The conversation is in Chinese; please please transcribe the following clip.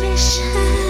为什？